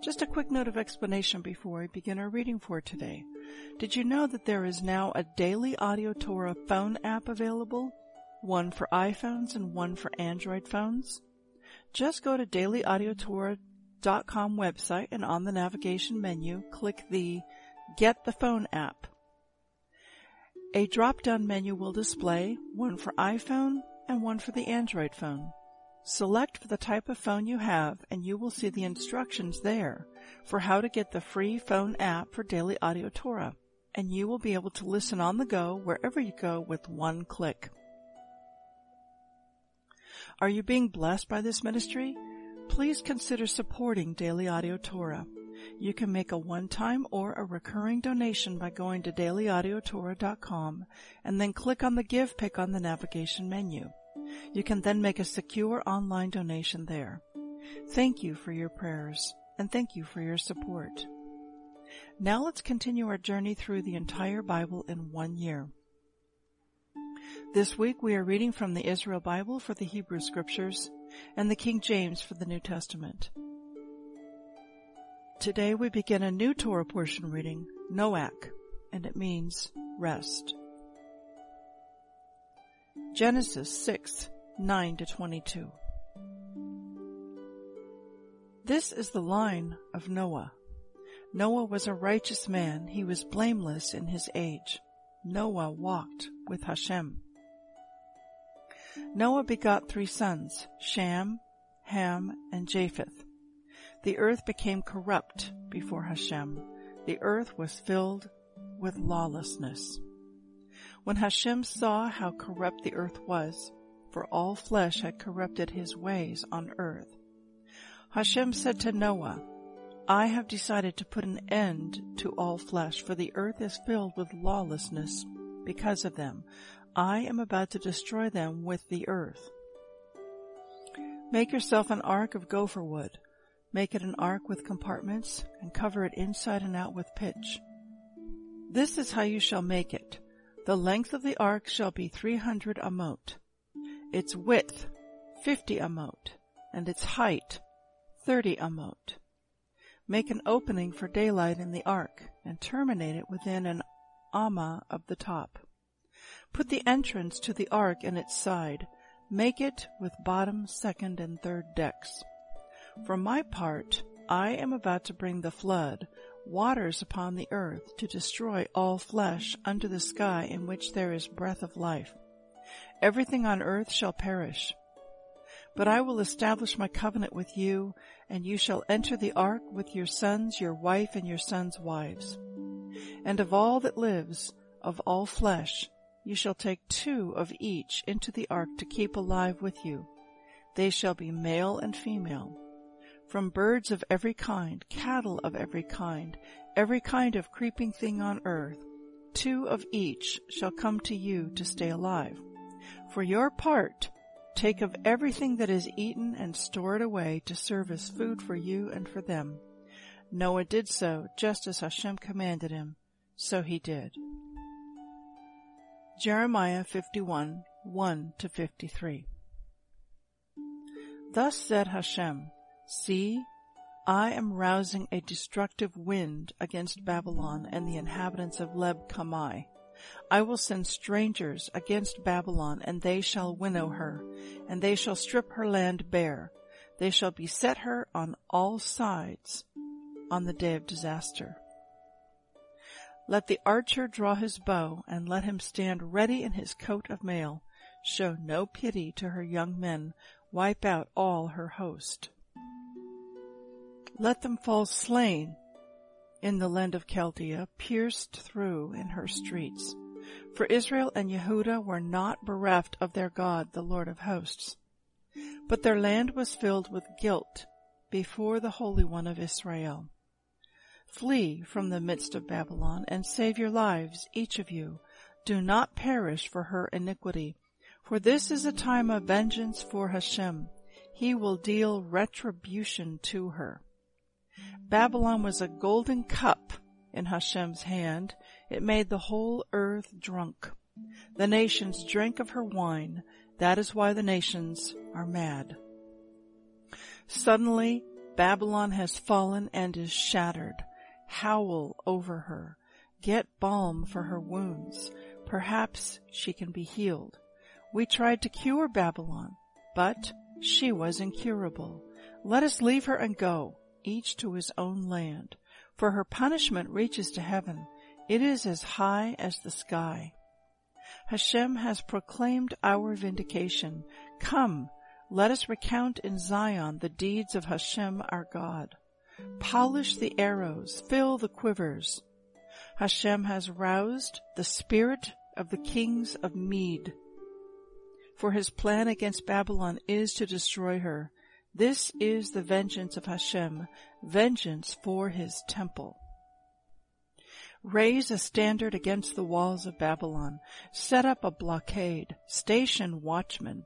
Just a quick note of explanation before we begin our reading for today. Did you know that there is now a daily audio Torah phone app available? One for iPhones and one for Android phones? Just go to dailyaudiotorah.com website and on the navigation menu, click the Get the Phone app. A drop-down menu will display one for iPhone and one for the Android phone. Select the type of phone you have and you will see the instructions there for how to get the free phone app for Daily Audio Torah and you will be able to listen on the go wherever you go with one click. Are you being blessed by this ministry? Please consider supporting Daily Audio Torah. You can make a one-time or a recurring donation by going to dailyaudiotorah.com and then click on the Give pick on the navigation menu. You can then make a secure online donation there. Thank you for your prayers and thank you for your support. Now let's continue our journey through the entire Bible in one year. This week we are reading from the Israel Bible for the Hebrew Scriptures and the King James for the New Testament. Today we begin a new Torah portion reading, Noach, and it means rest. Genesis 6, 9 to 22. This is the line of Noah. Noah was a righteous man. He was blameless in his age. Noah walked with Hashem. Noah begot three sons, Shem, Ham, and Japheth. The earth became corrupt before Hashem. The earth was filled with lawlessness. When Hashem saw how corrupt the earth was, for all flesh had corrupted his ways on earth, Hashem said to Noah, I have decided to put an end to all flesh, for the earth is filled with lawlessness because of them. I am about to destroy them with the earth. Make yourself an ark of gopher wood. Make it an ark with compartments and cover it inside and out with pitch. This is how you shall make it. The length of the ark shall be 300 amot. Its width, 50 amot, and its height, 30 amot. Make an opening for daylight in the ark and terminate it within an amma of the top. Put the entrance to the ark in its side. Make it with bottom, second, and third decks. For my part, I am about to bring the flood, waters upon the earth, to destroy all flesh under the sky in which there is breath of life. Everything on earth shall perish. But I will establish my covenant with you, and you shall enter the ark with your sons, your wife, and your sons' wives. And of all that lives, of all flesh, you shall take two of each into the ark to keep alive with you. They shall be male and female. From birds of every kind, cattle of every kind, every kind of creeping thing on earth, two of each shall come to you to stay alive. For your part, take of everything that is eaten and store it away to serve as food for you and for them. Noah did so just as Hashem commanded him. So he did. Jeremiah 51, 1 to 53. Thus said Hashem, See, I am rousing a destructive wind against Babylon and the inhabitants of Leb Kamai. I will send strangers against Babylon, and they shall winnow her, and they shall strip her land bare. They shall beset her on all sides on the day of disaster. Let the archer draw his bow, and let him stand ready in his coat of mail. Show no pity to her young men, wipe out all her host. Let them fall slain in the land of Chaldea, pierced through in her streets. For Israel and Yehudah were not bereft of their God, the Lord of hosts. But their land was filled with guilt before the Holy One of Israel. Flee from the midst of Babylon and save your lives, each of you. Do not perish for her iniquity, for this is a time of vengeance for Hashem. He will deal retribution to her. Babylon was a golden cup in Hashem's hand. It made the whole earth drunk. The nations drank of her wine. That is why the nations are mad. Suddenly, Babylon has fallen and is shattered. Howl over her. Get balm for her wounds. Perhaps she can be healed. We tried to cure Babylon, but she was incurable. Let us leave her and go each to his own land, for her punishment reaches to heaven. It is as high as the sky. Hashem has proclaimed our vindication. Come, let us recount in Zion the deeds of Hashem our God. Polish the arrows, fill the quivers. Hashem has roused the spirit of the kings of Mede. For his plan against Babylon is to destroy her. This is the vengeance of Hashem, vengeance for his temple. Raise a standard against the walls of Babylon. Set up a blockade. Station watchmen.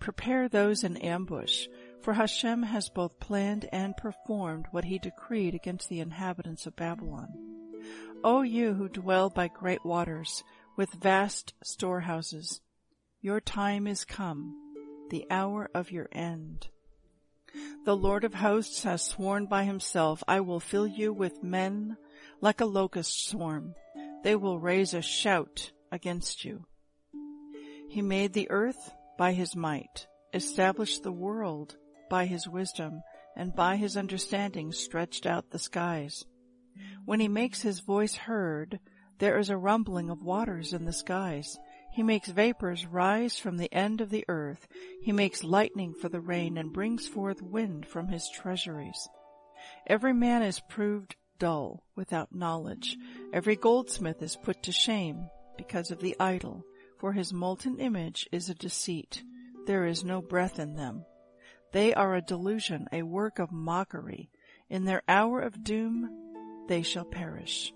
Prepare those in ambush. For Hashem has both planned and performed what he decreed against the inhabitants of Babylon. O you who dwell by great waters, with vast storehouses, your time is come, the hour of your end. The Lord of hosts has sworn by himself, I will fill you with men like a locust swarm. They will raise a shout against you. He made the earth by his might, established the world by his wisdom, and by his understanding stretched out the skies. When he makes his voice heard, there is a rumbling of waters in the skies. He makes vapors rise from the end of the earth. He makes lightning for the rain and brings forth wind from his treasuries. Every man is proved dull without knowledge. Every goldsmith is put to shame because of the idol, for his molten image is a deceit. There is no breath in them. They are a delusion, a work of mockery. In their hour of doom, they shall perish.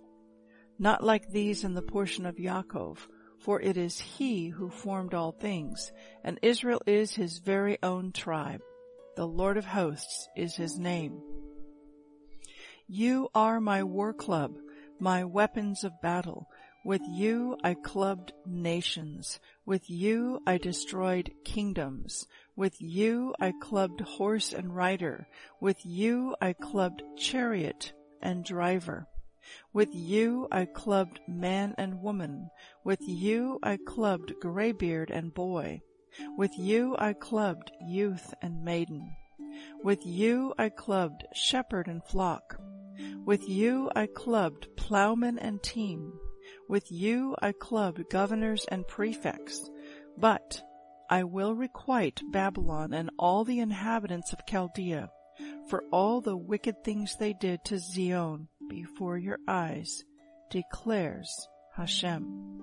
Not like these in the portion of Yaakov, for it is he who formed all things, and Israel is his very own tribe. The Lord of hosts is his name. You are my war club, my weapons of battle. With you I clubbed nations. With you I destroyed kingdoms. With you I clubbed horse and rider. With you I clubbed chariot and driver. With you I clubbed man and woman. With you I clubbed graybeard and boy. With you I clubbed youth and maiden. With you I clubbed shepherd and flock. With you I clubbed plowman and team. With you I clubbed governors and prefects. But I will requite Babylon and all the inhabitants of Chaldea for all the wicked things they did to Zion before your eyes, declares Hashem.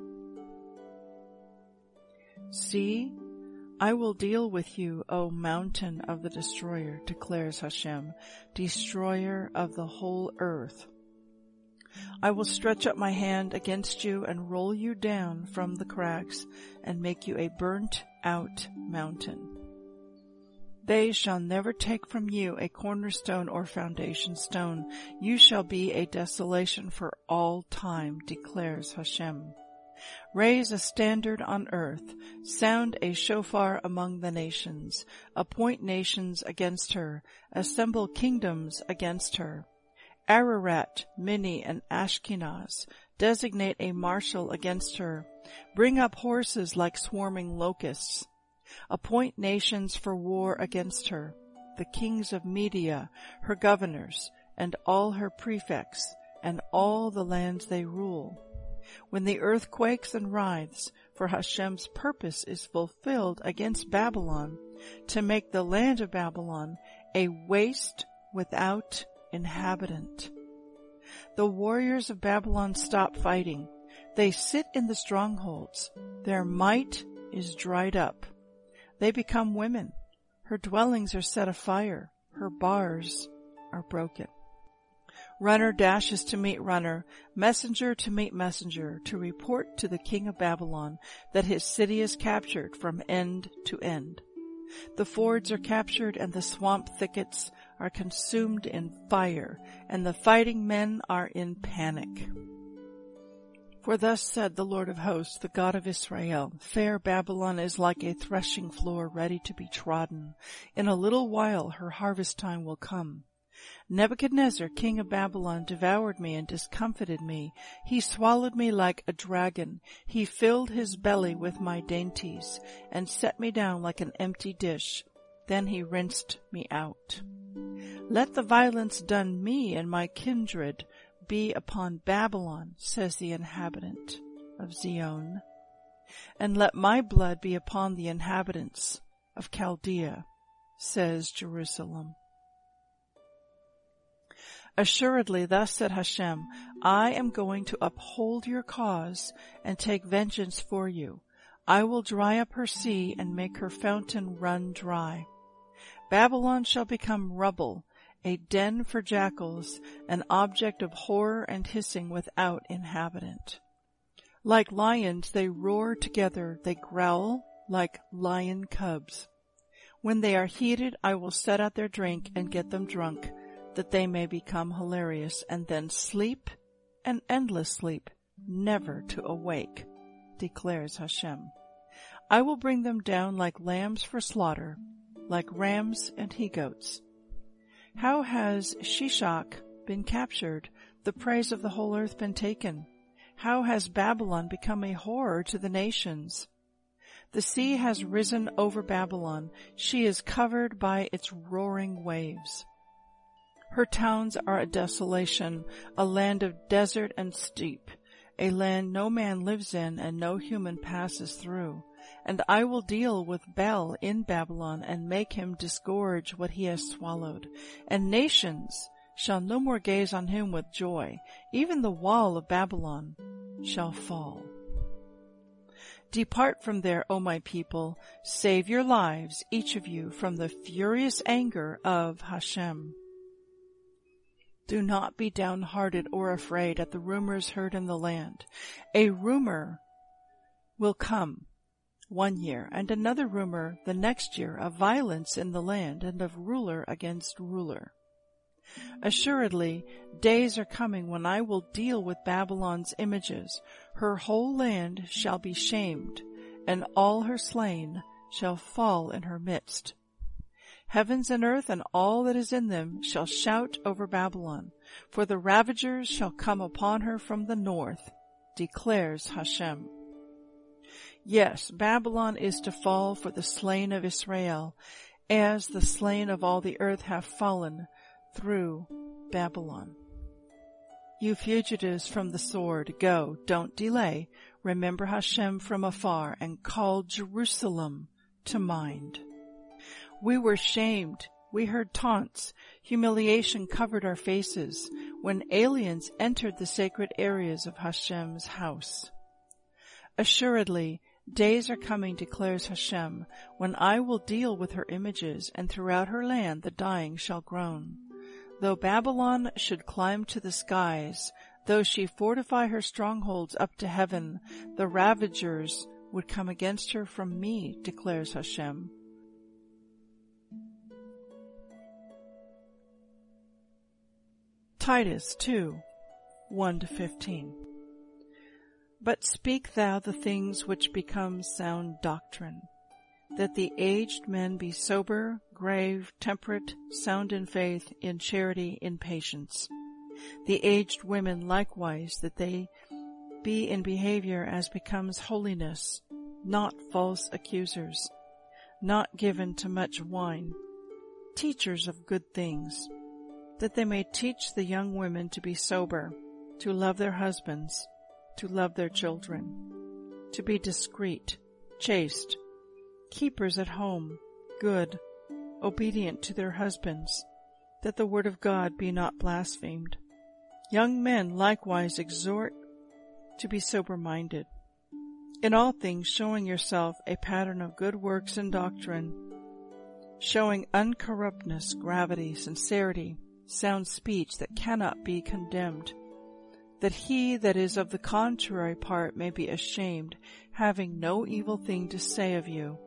See, I will deal with you, O mountain of the destroyer, declares Hashem, destroyer of the whole earth. I will stretch up my hand against you and roll you down from the crags and make you a burnt out mountain. They shall never take from you a cornerstone or foundation stone. You shall be a desolation for all time, declares Hashem. Raise a standard on earth, sound a shofar among the nations, appoint nations against her, assemble kingdoms against her. Ararat, Minni, and Ashkenaz, designate a marshal against her. Bring up horses like swarming locusts. Appoint nations for war against her, the kings of Media, her governors, and all her prefects, and all the lands they rule. when the earth quakes and writhes, for Hashem's purpose is fulfilled against Babylon, to make the land of Babylon a waste without inhabitant. The warriors of Babylon stop fighting. They sit in the strongholds. Their might is dried up. They become women. Her dwellings are set afire. Her bars are broken. Runner dashes to meet runner, messenger to meet messenger, to report to the king of Babylon that his city is captured from end to end. The fords are captured and the swamp thickets are consumed in fire, and the fighting men are in panic. For thus said the Lord of hosts, the God of Israel, fair Babylon is like a threshing floor ready to be trodden. In a little while her harvest time will come. Nebuchadnezzar, king of Babylon, devoured me and discomfited me. He swallowed me like a dragon. He filled his belly with my dainties and set me down like an empty dish. Then he rinsed me out. Let the violence done me and my kindred be upon Babylon, says the inhabitant of Zion, and let my blood be upon the inhabitants of Chaldea, says Jerusalem. Assuredly, thus said Hashem, I am going to uphold your cause and take vengeance for you. I will dry up her sea and make her fountain run dry. Babylon shall become rubble, a den for jackals, an object of horror and hissing without inhabitant. Like lions they roar together, they growl like lion cubs. When they are heated, I will set out their drink and get them drunk that they may become hilarious and then sleep an endless sleep, never to awake, declares Hashem. I will bring them down like lambs for slaughter, like rams and he-goats. How has Sheshach been captured, the praise of the whole earth been taken? How has Babylon become a horror to the nations? The sea has risen over Babylon. She is covered by its roaring waves. Her towns are a desolation, a land of desert and steep, a land no man lives in and no human passes through. And I will deal with Bel in Babylon and make him disgorge what he has swallowed. And nations shall no more gaze on him with joy. Even the wall of Babylon shall fall. Depart from there, O my people. Save your lives, each of you, from the furious anger of Hashem. Do not be downhearted or afraid at the rumors heard in the land. A rumor will come one year and another rumor the next year of violence in the land and of ruler against ruler. Assuredly, days are coming when I will deal with Babylon's images. Her whole land shall be shamed, and all her slain shall fall in her midst. Heavens and earth and all that is in them shall shout over Babylon, for the ravagers shall come upon her from the north, declares Hashem. Yes, Babylon is to fall for the slain of Israel, as the slain of all the earth have fallen through Babylon. You fugitives from the sword, go, don't delay, remember Hashem from afar, and call Jerusalem to mind. We were shamed. We heard taunts. Humiliation covered our faces when aliens entered the sacred areas of Hashem's house. Assuredly, days are coming, declares Hashem, when I will deal with her images, and throughout her land the dying shall groan. Though Babylon should climb to the skies, though she fortify her strongholds up to heaven, the ravagers would come against her from me, declares Hashem. Titus 2, 1 to 15. But speak thou the things which become sound doctrine, that the aged men be sober, grave, temperate, sound in faith, in charity, in patience. The aged women likewise, that they be in behavior as becomes holiness, not false accusers, not given to much wine, teachers of good things, that they may teach the young women to be sober, to love their husbands, to love their children, to be discreet, chaste, keepers at home, good, obedient to their husbands, that the word of God be not blasphemed. Young men likewise exhort to be sober minded. In all things showing yourself a pattern of good works and doctrine, showing uncorruptness, gravity, sincerity, sound speech that cannot be condemned, that he that is of the contrary part may be ashamed, having no evil thing to say of you.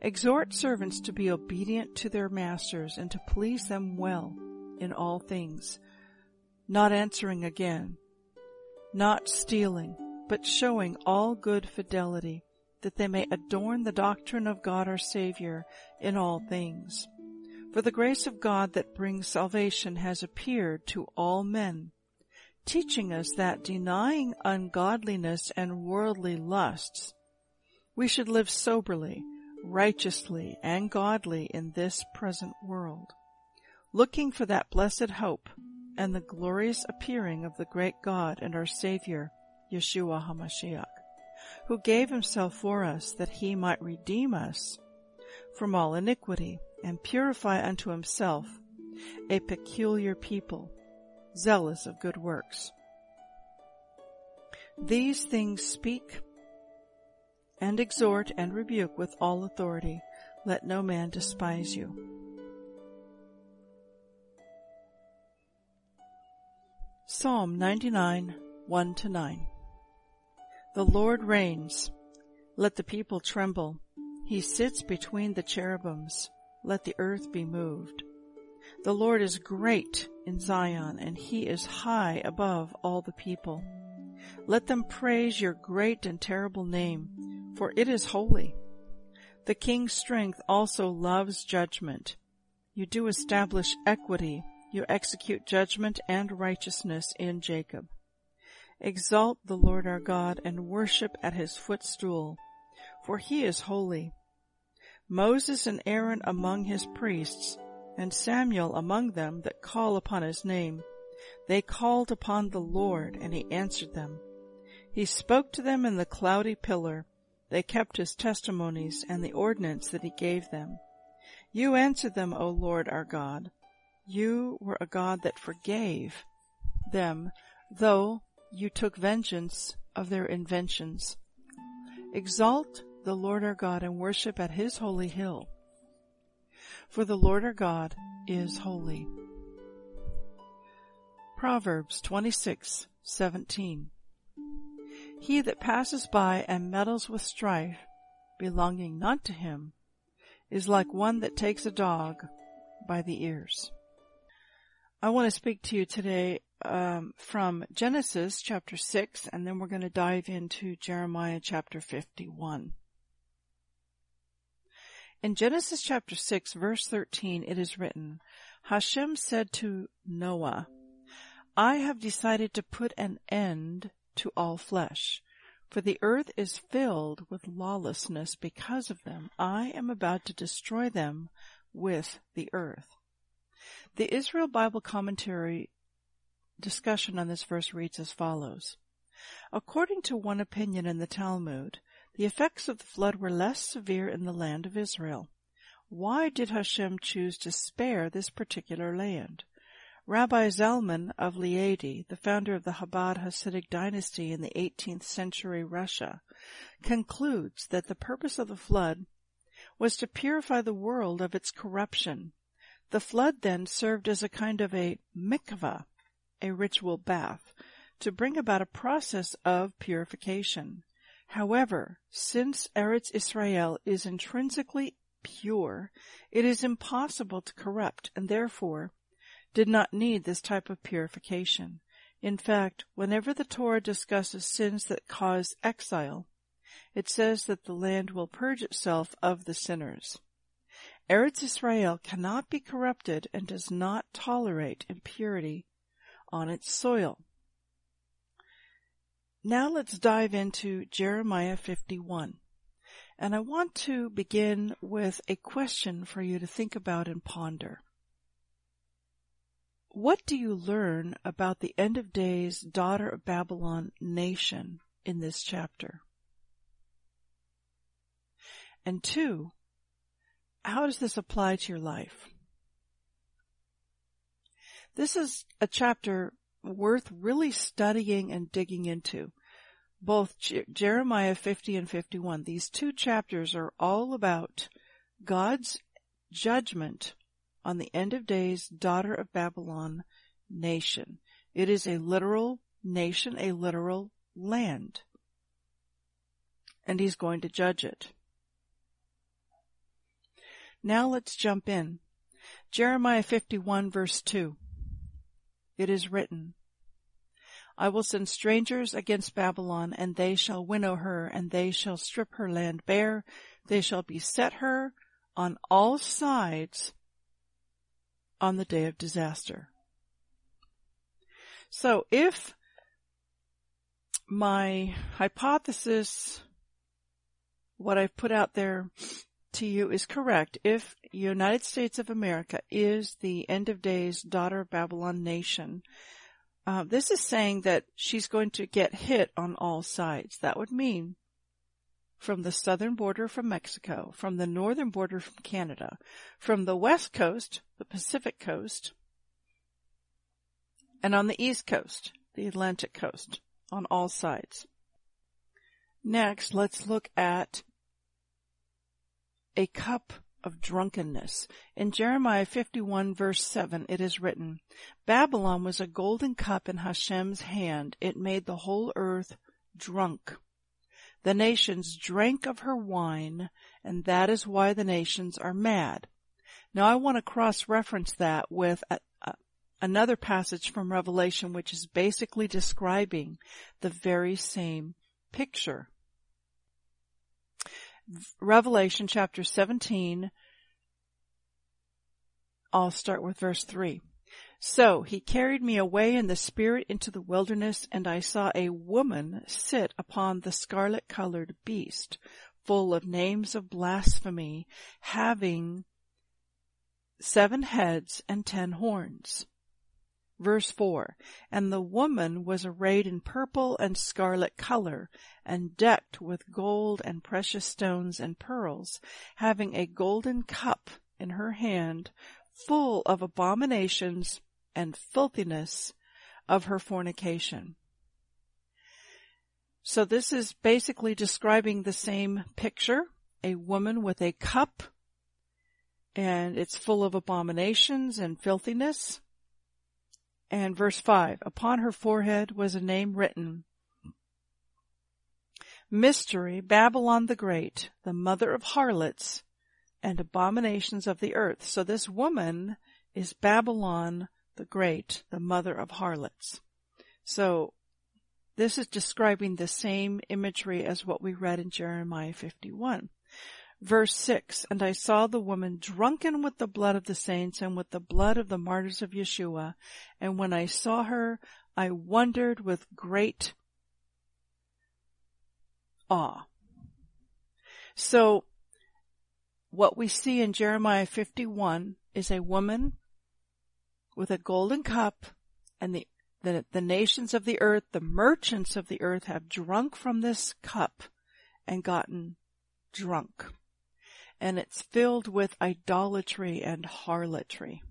Exhort servants to be obedient to their masters and to please them well in all things, not answering again, not stealing, but showing all good fidelity, that they may adorn the doctrine of God our Savior in all things. For the grace of God that brings salvation has appeared to all men, teaching us that denying ungodliness and worldly lusts, we should live soberly, righteously, and godly in this present world, looking for that blessed hope and the glorious appearing of the great God and our Savior, Yeshua HaMashiach, who gave himself for us that he might redeem us from all iniquity and purify unto himself a peculiar people, zealous of good works. These things speak and exhort and rebuke with all authority. Let no man despise you. Psalm 99, 1 to 9. The Lord reigns. Let the people tremble. He sits between the cherubims. Let the earth be moved. The Lord is great in Zion, and he is high above all the people. Let them praise your great and terrible name, for it is holy. The king's strength also loves judgment. You do establish equity you execute judgment and righteousness in Jacob. Exalt the Lord our God and worship at his footstool, for he is holy. Moses and Aaron among his priests, and Samuel among them that call upon his name. They called upon the Lord, and he answered them. He spoke to them in the cloudy pillar. They kept his testimonies and the ordinance that he gave them. You answered them, O Lord our God. You were a God that forgave them, though you took vengeance of their inventions. Exalt the Lord our God and worship at his holy hill. For the Lord our God is holy. Proverbs 26:17 He that passes by and meddles with strife belonging not to him is like one that takes a dog by the ears. I want to speak to you today um, from Genesis chapter 6, and then we're going to dive into Jeremiah chapter 51. In Genesis chapter 6, verse 13, it is written, Hashem said to Noah, I have decided to put an end to all flesh, for the earth is filled with lawlessness because of them. I am about to destroy them with the earth. The Israel Bible Commentary discussion on this verse reads as follows. According to one opinion in the Talmud, the effects of the flood were less severe in the land of Israel. Why did Hashem choose to spare this particular land? Rabbi Zalman of Liadi, the founder of the Chabad Hasidic dynasty in the 18th century Russia, concludes that the purpose of the flood was to purify the world of its corruption the flood then served as a kind of a mikvah, a ritual bath, to bring about a process of purification. However, since Eretz Israel is intrinsically pure, it is impossible to corrupt and therefore did not need this type of purification. In fact, whenever the Torah discusses sins that cause exile, it says that the land will purge itself of the sinners. Eretz Israel cannot be corrupted and does not tolerate impurity on its soil. Now let's dive into Jeremiah 51. And I want to begin with a question for you to think about and ponder. what do you learn about the end of days daughter of Babylon nation in this chapter? And two, how does this apply to your life? This is a chapter worth really studying and digging into. Both Je- Jeremiah 50 and 51, these two chapters are all about God's judgment on the end of days daughter of Babylon nation. It is a literal nation, a literal land. And he's going to judge it. Now let's jump in. Jeremiah 51 verse 2. It is written, I will send strangers against Babylon, and they shall winnow her, and they shall strip her land bare. They shall beset her on all sides on the day of disaster. So if my hypothesis, what I've put out there to you is correct, if United States of America is the end of days daughter of Babylon nation, uh, this is saying that she's going to get hit on all sides. That would mean from the southern border from Mexico, from the northern border from Canada, from the west coast, the Pacific coast, and on the east coast, the Atlantic coast, on all sides. Next, let's look at a cup of drunkenness. In Jeremiah 51 verse 7 it is written, Babylon was a golden cup in Hashem's hand. It made the whole earth drunk. The nations drank of her wine, and that is why the nations are mad. Now I want to cross-reference that with a, a, another passage from Revelation which is basically describing the very same picture. Revelation chapter 17, I'll start with verse 3. So he carried me away in the spirit into the wilderness and I saw a woman sit upon the scarlet colored beast full of names of blasphemy having seven heads and ten horns. Verse 4, And the woman was arrayed in purple and scarlet color, and decked with gold and precious stones and pearls, having a golden cup in her hand, full of abominations and filthiness of her fornication. So this is basically describing the same picture, a woman with a cup, and it's full of abominations and filthiness. And verse 5, upon her forehead was a name written, Mystery, Babylon the Great, the mother of harlots and abominations of the earth. So this woman is Babylon the Great, the mother of harlots. So this is describing the same imagery as what we read in Jeremiah 51. Verse 6, And I saw the woman drunken with the blood of the saints and with the blood of the martyrs of Yeshua. And when I saw her, I wondered with great awe. So, what we see in Jeremiah 51 is a woman with a golden cup and the, the, the nations of the earth, the merchants of the earth have drunk from this cup and gotten drunk. And it's filled with idolatry and harlotry.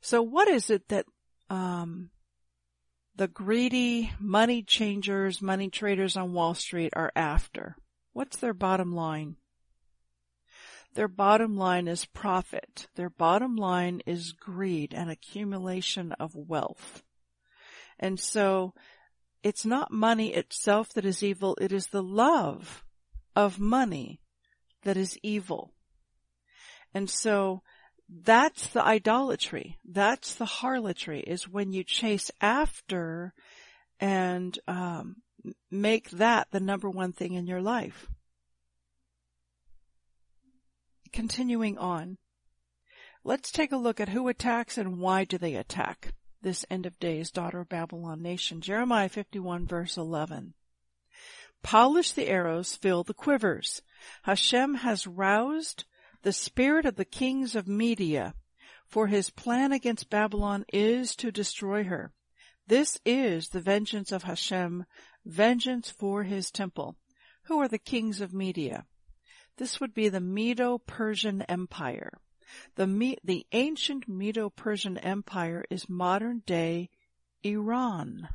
So what is it that, um, the greedy money changers, money traders on Wall Street are after? What's their bottom line? Their bottom line is profit. Their bottom line is greed and accumulation of wealth. And so it's not money itself that is evil. It is the love of money that is evil. And so that's the idolatry. That's the harlotry is when you chase after and um, make that the number one thing in your life continuing on, let's take a look at who attacks and why do they attack this end of days daughter of Babylon nation. Jeremiah 51 verse 11. Polish the arrows, fill the quivers. Hashem has roused the spirit of the kings of Media, for his plan against Babylon is to destroy her. This is the vengeance of Hashem, vengeance for his temple. Who are the kings of Media? This would be the Medo-Persian Empire. The, the ancient Medo-Persian Empire is modern day Iran.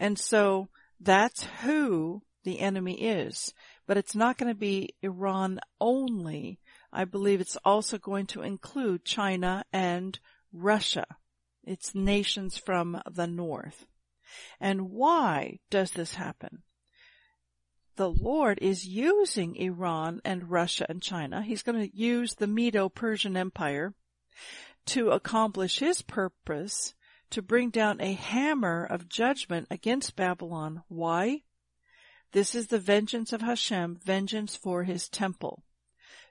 And so that's who the enemy is. But it's not going to be Iran only. I believe it's also going to include China and Russia. It's nations from the north. And why does this happen? The Lord is using Iran and Russia and China. He's going to use the Medo-Persian Empire to accomplish his purpose to bring down a hammer of judgment against Babylon. Why? This is the vengeance of Hashem, vengeance for his temple.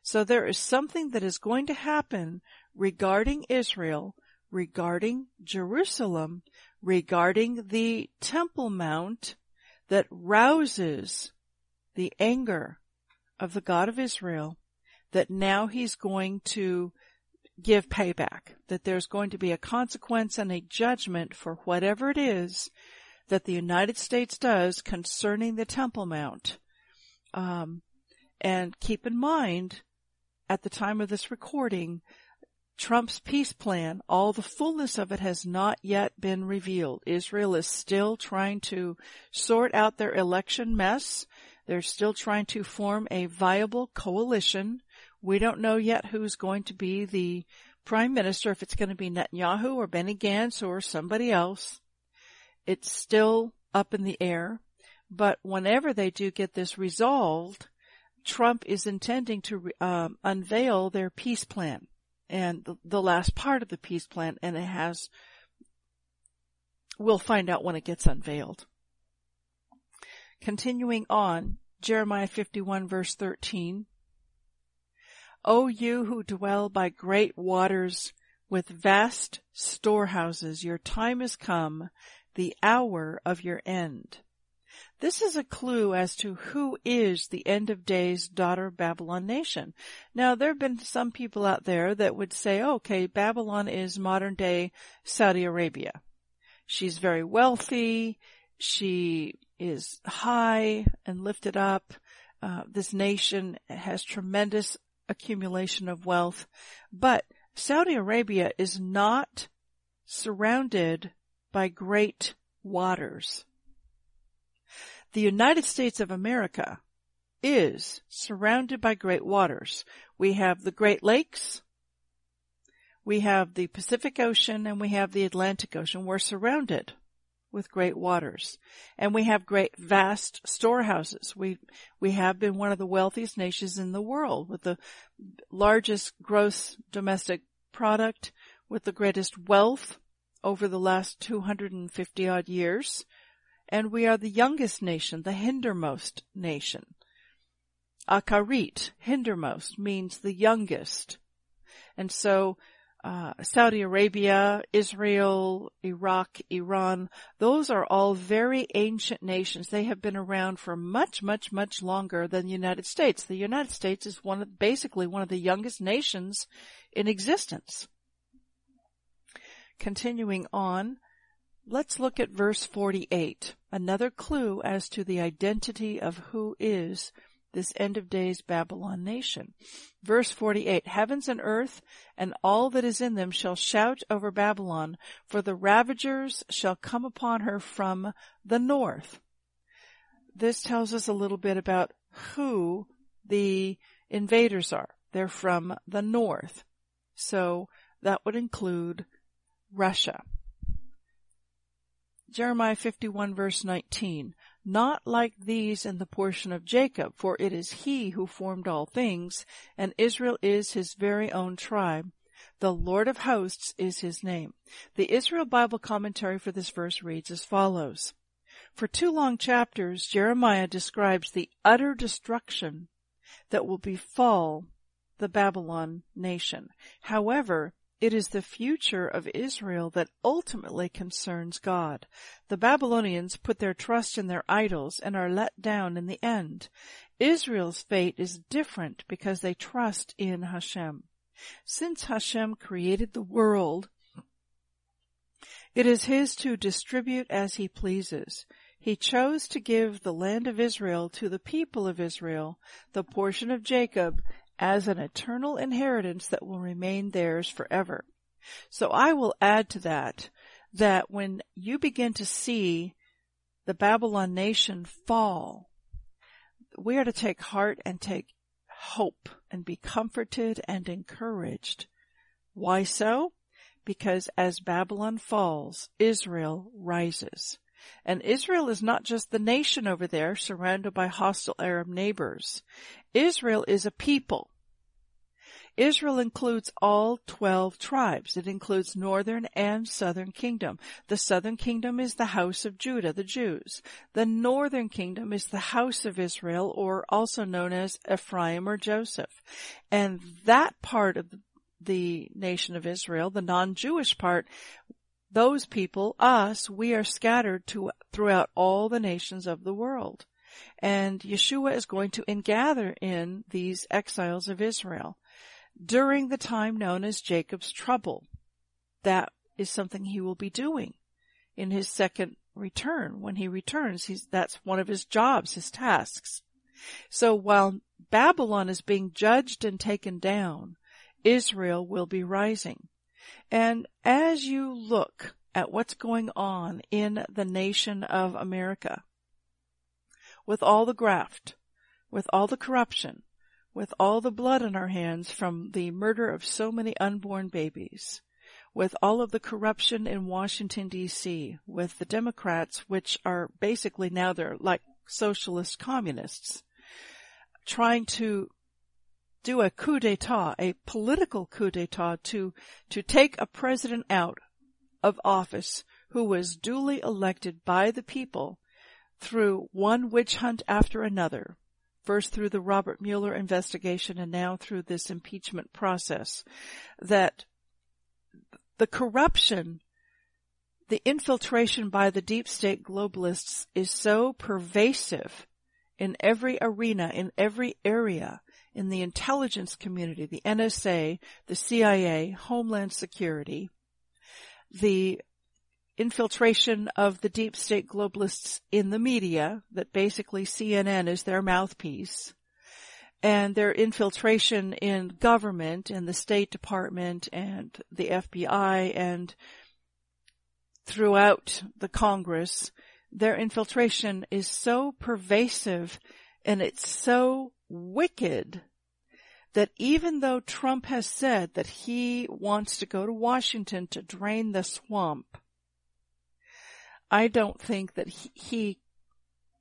So there is something that is going to happen regarding Israel, regarding Jerusalem, regarding the Temple Mount that rouses the anger of the God of Israel that now he's going to give payback, that there's going to be a consequence and a judgment for whatever it is that the United States does concerning the Temple Mount. Um, and keep in mind, at the time of this recording, Trump's peace plan, all the fullness of it has not yet been revealed. Israel is still trying to sort out their election mess. They're still trying to form a viable coalition we don't know yet who's going to be the prime minister, if it's going to be Netanyahu or Benny Gantz or somebody else. It's still up in the air. But whenever they do get this resolved, Trump is intending to um, unveil their peace plan and the, the last part of the peace plan, and it has. We'll find out when it gets unveiled. Continuing on, Jeremiah 51 verse 13. O you who dwell by great waters with vast storehouses, your time is come, the hour of your end. This is a clue as to who is the end of days daughter of Babylon nation. Now there have been some people out there that would say, okay, Babylon is modern day Saudi Arabia. She's very wealthy. She is high and lifted up. Uh, this nation has tremendous accumulation of wealth. But Saudi Arabia is not surrounded by great waters. The United States of America is surrounded by great waters. We have the Great Lakes, we have the Pacific Ocean, and we have the Atlantic Ocean. We're surrounded with great waters. And we have great vast storehouses. We, we have been one of the wealthiest nations in the world with the largest gross domestic product, with the greatest wealth over the last 250 odd years. And we are the youngest nation, the hindermost nation. Akarit, hindermost, means the youngest. And so uh, Saudi Arabia, Israel, Iraq, Iran, those are all very ancient nations. They have been around for much, much, much longer than the United States. The United States is one of, basically one of the youngest nations in existence. Continuing on, let's look at verse 48, another clue as to the identity of who is this end of days Babylon nation. Verse 48, heavens and earth and all that is in them shall shout over Babylon, for the ravagers shall come upon her from the north. This tells us a little bit about who the invaders are. They're from the north. So that would include Russia. Jeremiah 51 verse 19 not like these in the portion of Jacob, for it is he who formed all things, and Israel is his very own tribe. The Lord of hosts is his name. The Israel Bible commentary for this verse reads as follows. For two long chapters, Jeremiah describes the utter destruction that will befall the Babylon nation. However, it is the future of Israel that ultimately concerns God. The Babylonians put their trust in their idols and are let down in the end. Israel's fate is different because they trust in Hashem. Since Hashem created the world, it is his to distribute as he pleases. He chose to give the land of Israel to the people of Israel, the portion of Jacob, as an eternal inheritance that will remain theirs forever. So I will add to that, that when you begin to see the Babylon nation fall, we are to take heart and take hope and be comforted and encouraged. Why so? Because as Babylon falls, Israel rises. And Israel is not just the nation over there surrounded by hostile Arab neighbors. Israel is a people. Israel includes all 12 tribes. It includes northern and southern kingdom. The southern kingdom is the house of Judah, the Jews. The northern kingdom is the house of Israel, or also known as Ephraim or Joseph. And that part of the nation of Israel, the non-Jewish part, those people, us, we are scattered to, throughout all the nations of the world. And Yeshua is going to ingather in these exiles of Israel during the time known as Jacob's trouble. That is something he will be doing in his second return. When he returns, he's, that's one of his jobs, his tasks. So while Babylon is being judged and taken down, Israel will be rising. And as you look at what's going on in the nation of America, with all the graft, with all the corruption, with all the blood on our hands from the murder of so many unborn babies, with all of the corruption in Washington DC, with the Democrats, which are basically now they're like socialist communists, trying to do a coup d'etat, a political coup d'etat to, to take a president out of office who was duly elected by the people through one witch hunt after another, first through the Robert Mueller investigation and now through this impeachment process, that the corruption, the infiltration by the deep state globalists is so pervasive in every arena, in every area, in the intelligence community, the NSA, the CIA, Homeland Security, the infiltration of the deep state globalists in the media, that basically CNN is their mouthpiece, and their infiltration in government and the State Department and the FBI and throughout the Congress, their infiltration is so pervasive and it's so wicked that even though Trump has said that he wants to go to Washington to drain the swamp, I don't think that he, he,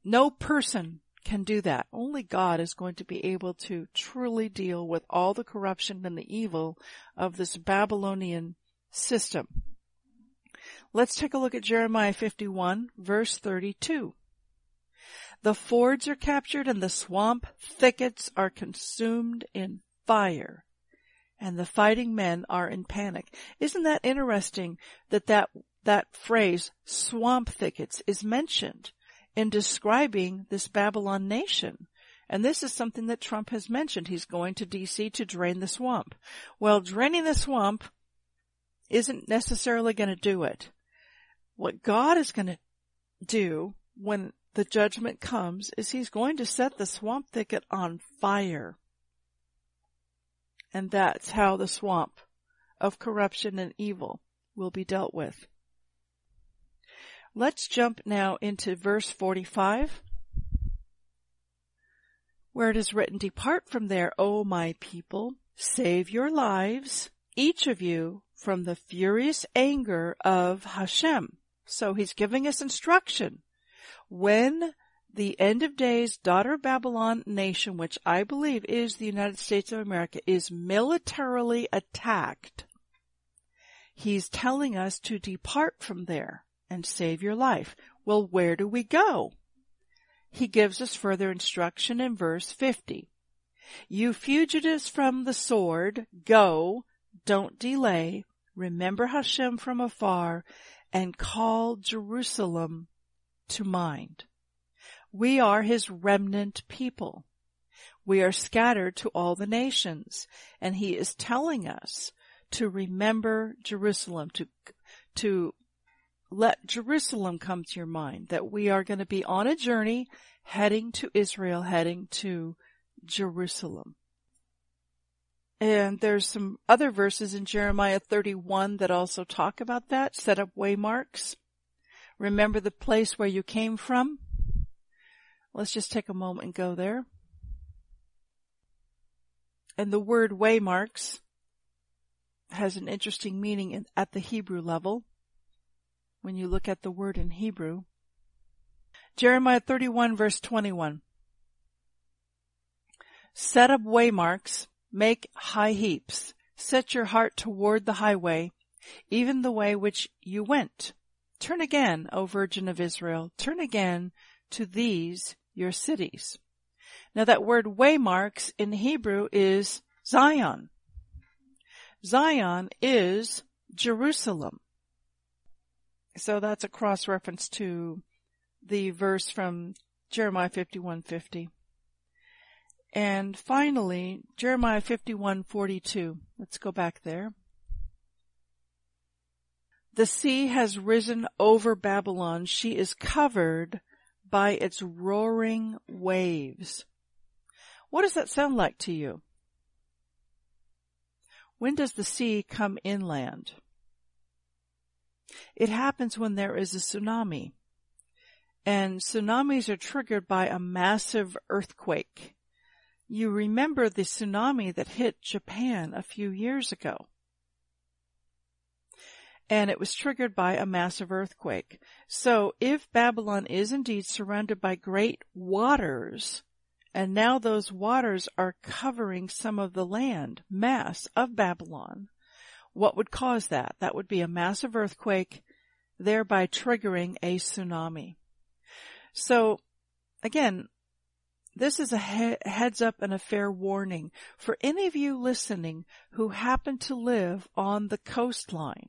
no person can do that. Only God is going to be able to truly deal with all the corruption and the evil of this Babylonian system. Let's take a look at Jeremiah 51 verse 32. The fords are captured and the swamp thickets are consumed in fire and the fighting men are in panic. Isn't that interesting that that, that phrase swamp thickets is mentioned in describing this Babylon nation? And this is something that Trump has mentioned. He's going to DC to drain the swamp. Well, draining the swamp isn't necessarily going to do it. What God is going to do when the judgment comes is he's going to set the swamp thicket on fire. And that's how the swamp of corruption and evil will be dealt with. Let's jump now into verse 45 where it is written, depart from there, O my people, save your lives, each of you, from the furious anger of Hashem. So he's giving us instruction when the end of days daughter Babylon nation, which I believe is the United States of America, is militarily attacked, he's telling us to depart from there and save your life. Well, where do we go? He gives us further instruction in verse 50. You fugitives from the sword, go, don't delay, remember Hashem from afar, and call Jerusalem to mind. We are his remnant people. We are scattered to all the nations. And he is telling us to remember Jerusalem, to, to let Jerusalem come to your mind, that we are going to be on a journey heading to Israel, heading to Jerusalem. And there's some other verses in Jeremiah 31 that also talk about that. Set up waymarks. Remember the place where you came from. Let's just take a moment and go there. And the word waymarks has an interesting meaning in, at the Hebrew level. When you look at the word in Hebrew. Jeremiah 31 verse 21. Set up waymarks, make high heaps, set your heart toward the highway, even the way which you went. Turn again, O Virgin of Israel, turn again to these your cities. Now that word waymarks in Hebrew is Zion. Zion is Jerusalem. So that's a cross reference to the verse from Jeremiah 51:50. And finally, Jeremiah 51:42. Let's go back there. The sea has risen over Babylon. She is covered by its roaring waves. What does that sound like to you? When does the sea come inland? It happens when there is a tsunami. And tsunamis are triggered by a massive earthquake. You remember the tsunami that hit Japan a few years ago. And it was triggered by a massive earthquake. So if Babylon is indeed surrounded by great waters, and now those waters are covering some of the land mass of Babylon, what would cause that? That would be a massive earthquake, thereby triggering a tsunami. So again, this is a he- heads up and a fair warning for any of you listening who happen to live on the coastline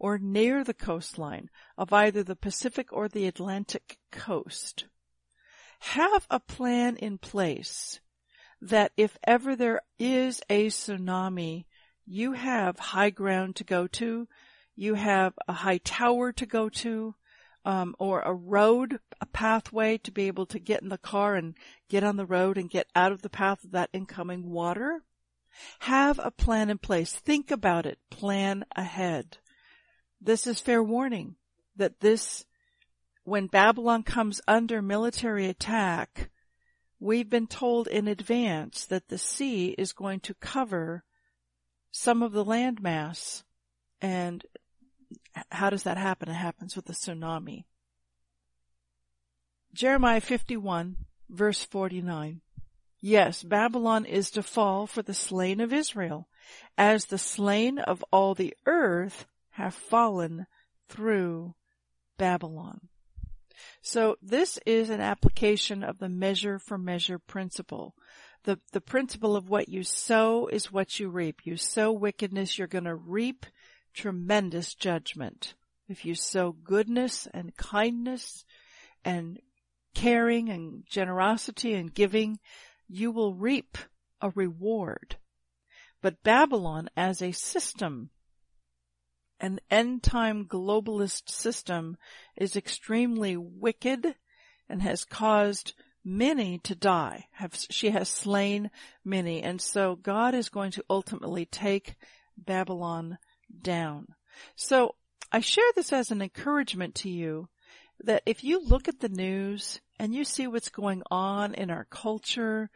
or near the coastline of either the Pacific or the Atlantic coast. Have a plan in place that if ever there is a tsunami, you have high ground to go to, you have a high tower to go to, um, or a road, a pathway to be able to get in the car and get on the road and get out of the path of that incoming water. Have a plan in place. Think about it. Plan ahead. This is fair warning that this, when Babylon comes under military attack, we've been told in advance that the sea is going to cover some of the landmass and how does that happen? It happens with a tsunami. Jeremiah 51 verse 49. Yes, Babylon is to fall for the slain of Israel, as the slain of all the earth have fallen through Babylon. So this is an application of the measure for measure principle. The, the principle of what you sow is what you reap. You sow wickedness, you're to reap tremendous judgment. If you sow goodness and kindness and caring and generosity and giving, you will reap a reward. But Babylon as a system, an end time globalist system is extremely wicked and has caused many to die. Have, she has slain many. And so God is going to ultimately take Babylon down. So I share this as an encouragement to you that if you look at the news and you see what's going on in our culture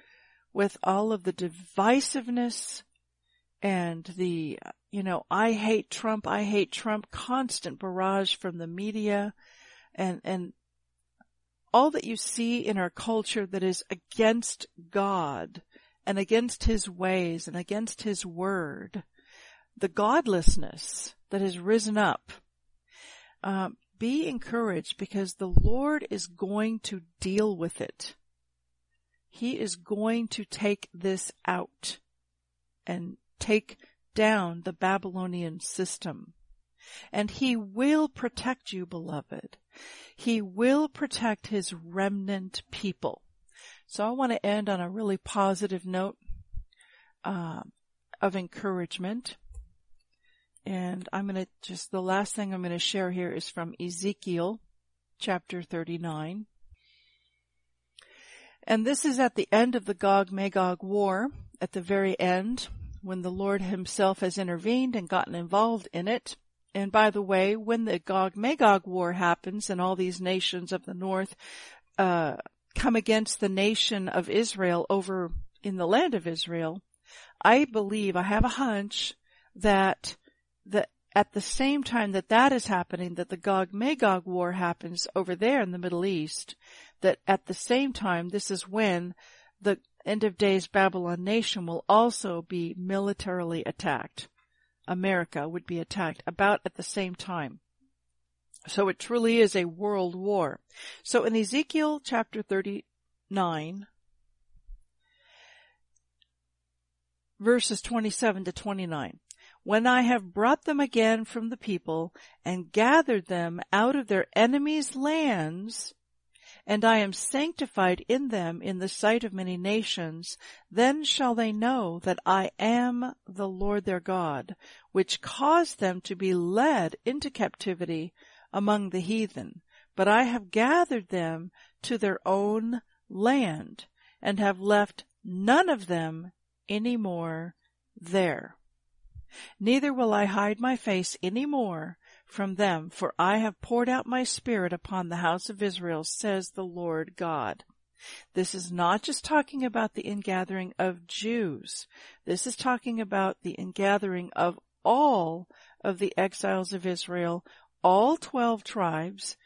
with all of the divisiveness and the, you know, I hate Trump, I hate Trump, constant barrage from the media and, and all that you see in our culture that is against God and against his ways and against his word the godlessness that has risen up, uh, be encouraged because the Lord is going to deal with it. He is going to take this out and take down the Babylonian system. And he will protect you, beloved. He will protect his remnant people. So I want to end on a really positive note uh, of encouragement. And I'm going to just, the last thing I'm going to share here is from Ezekiel chapter 39. And this is at the end of the Gog Magog war, at the very end, when the Lord himself has intervened and gotten involved in it. And by the way, when the Gog Magog war happens and all these nations of the north, uh, come against the nation of Israel over in the land of Israel, I believe, I have a hunch that that at the same time that that is happening, that the Gog Magog war happens over there in the Middle East, that at the same time, this is when the end of days Babylon nation will also be militarily attacked. America would be attacked about at the same time. So it truly is a world war. So in Ezekiel chapter 39, verses 27 to 29, when I have brought them again from the people and gathered them out of their enemies' lands, and I am sanctified in them in the sight of many nations, then shall they know that I am the Lord their God, which caused them to be led into captivity among the heathen. But I have gathered them to their own land, and have left none of them any more there. Neither will I hide my face any more from them, for I have poured out my spirit upon the house of Israel, says the Lord God. This is not just talking about the ingathering of Jews. This is talking about the ingathering of all of the exiles of Israel, all twelve tribes,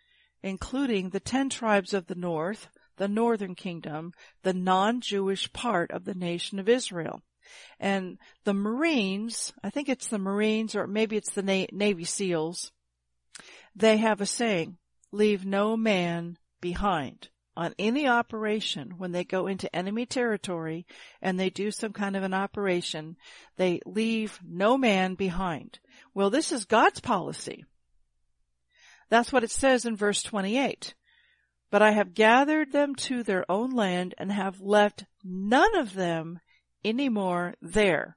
including the ten tribes of the north, the northern kingdom, the non-Jewish part of the nation of Israel. And the Marines, I think it's the Marines or maybe it's the Na- Navy SEALs, they have a saying, leave no man behind. On any operation, when they go into enemy territory and they do some kind of an operation, they leave no man behind. Well, this is God's policy. That's what it says in verse 28. But I have gathered them to their own land and have left none of them anymore there.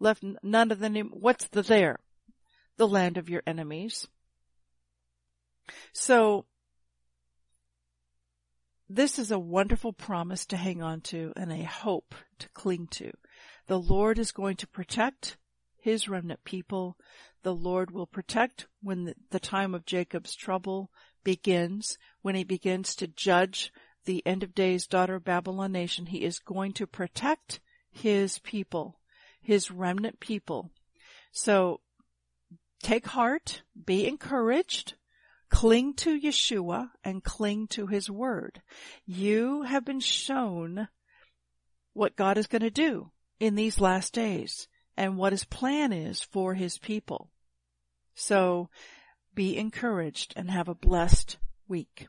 Left none of them, what's the there? The land of your enemies. So, this is a wonderful promise to hang on to and a hope to cling to. The Lord is going to protect his remnant people. The Lord will protect when the, the time of Jacob's trouble begins, when he begins to judge the end of days daughter of Babylon nation, he is going to protect his people, his remnant people. So take heart, be encouraged, cling to Yeshua and cling to his word. You have been shown what God is going to do in these last days and what his plan is for his people. So be encouraged and have a blessed week.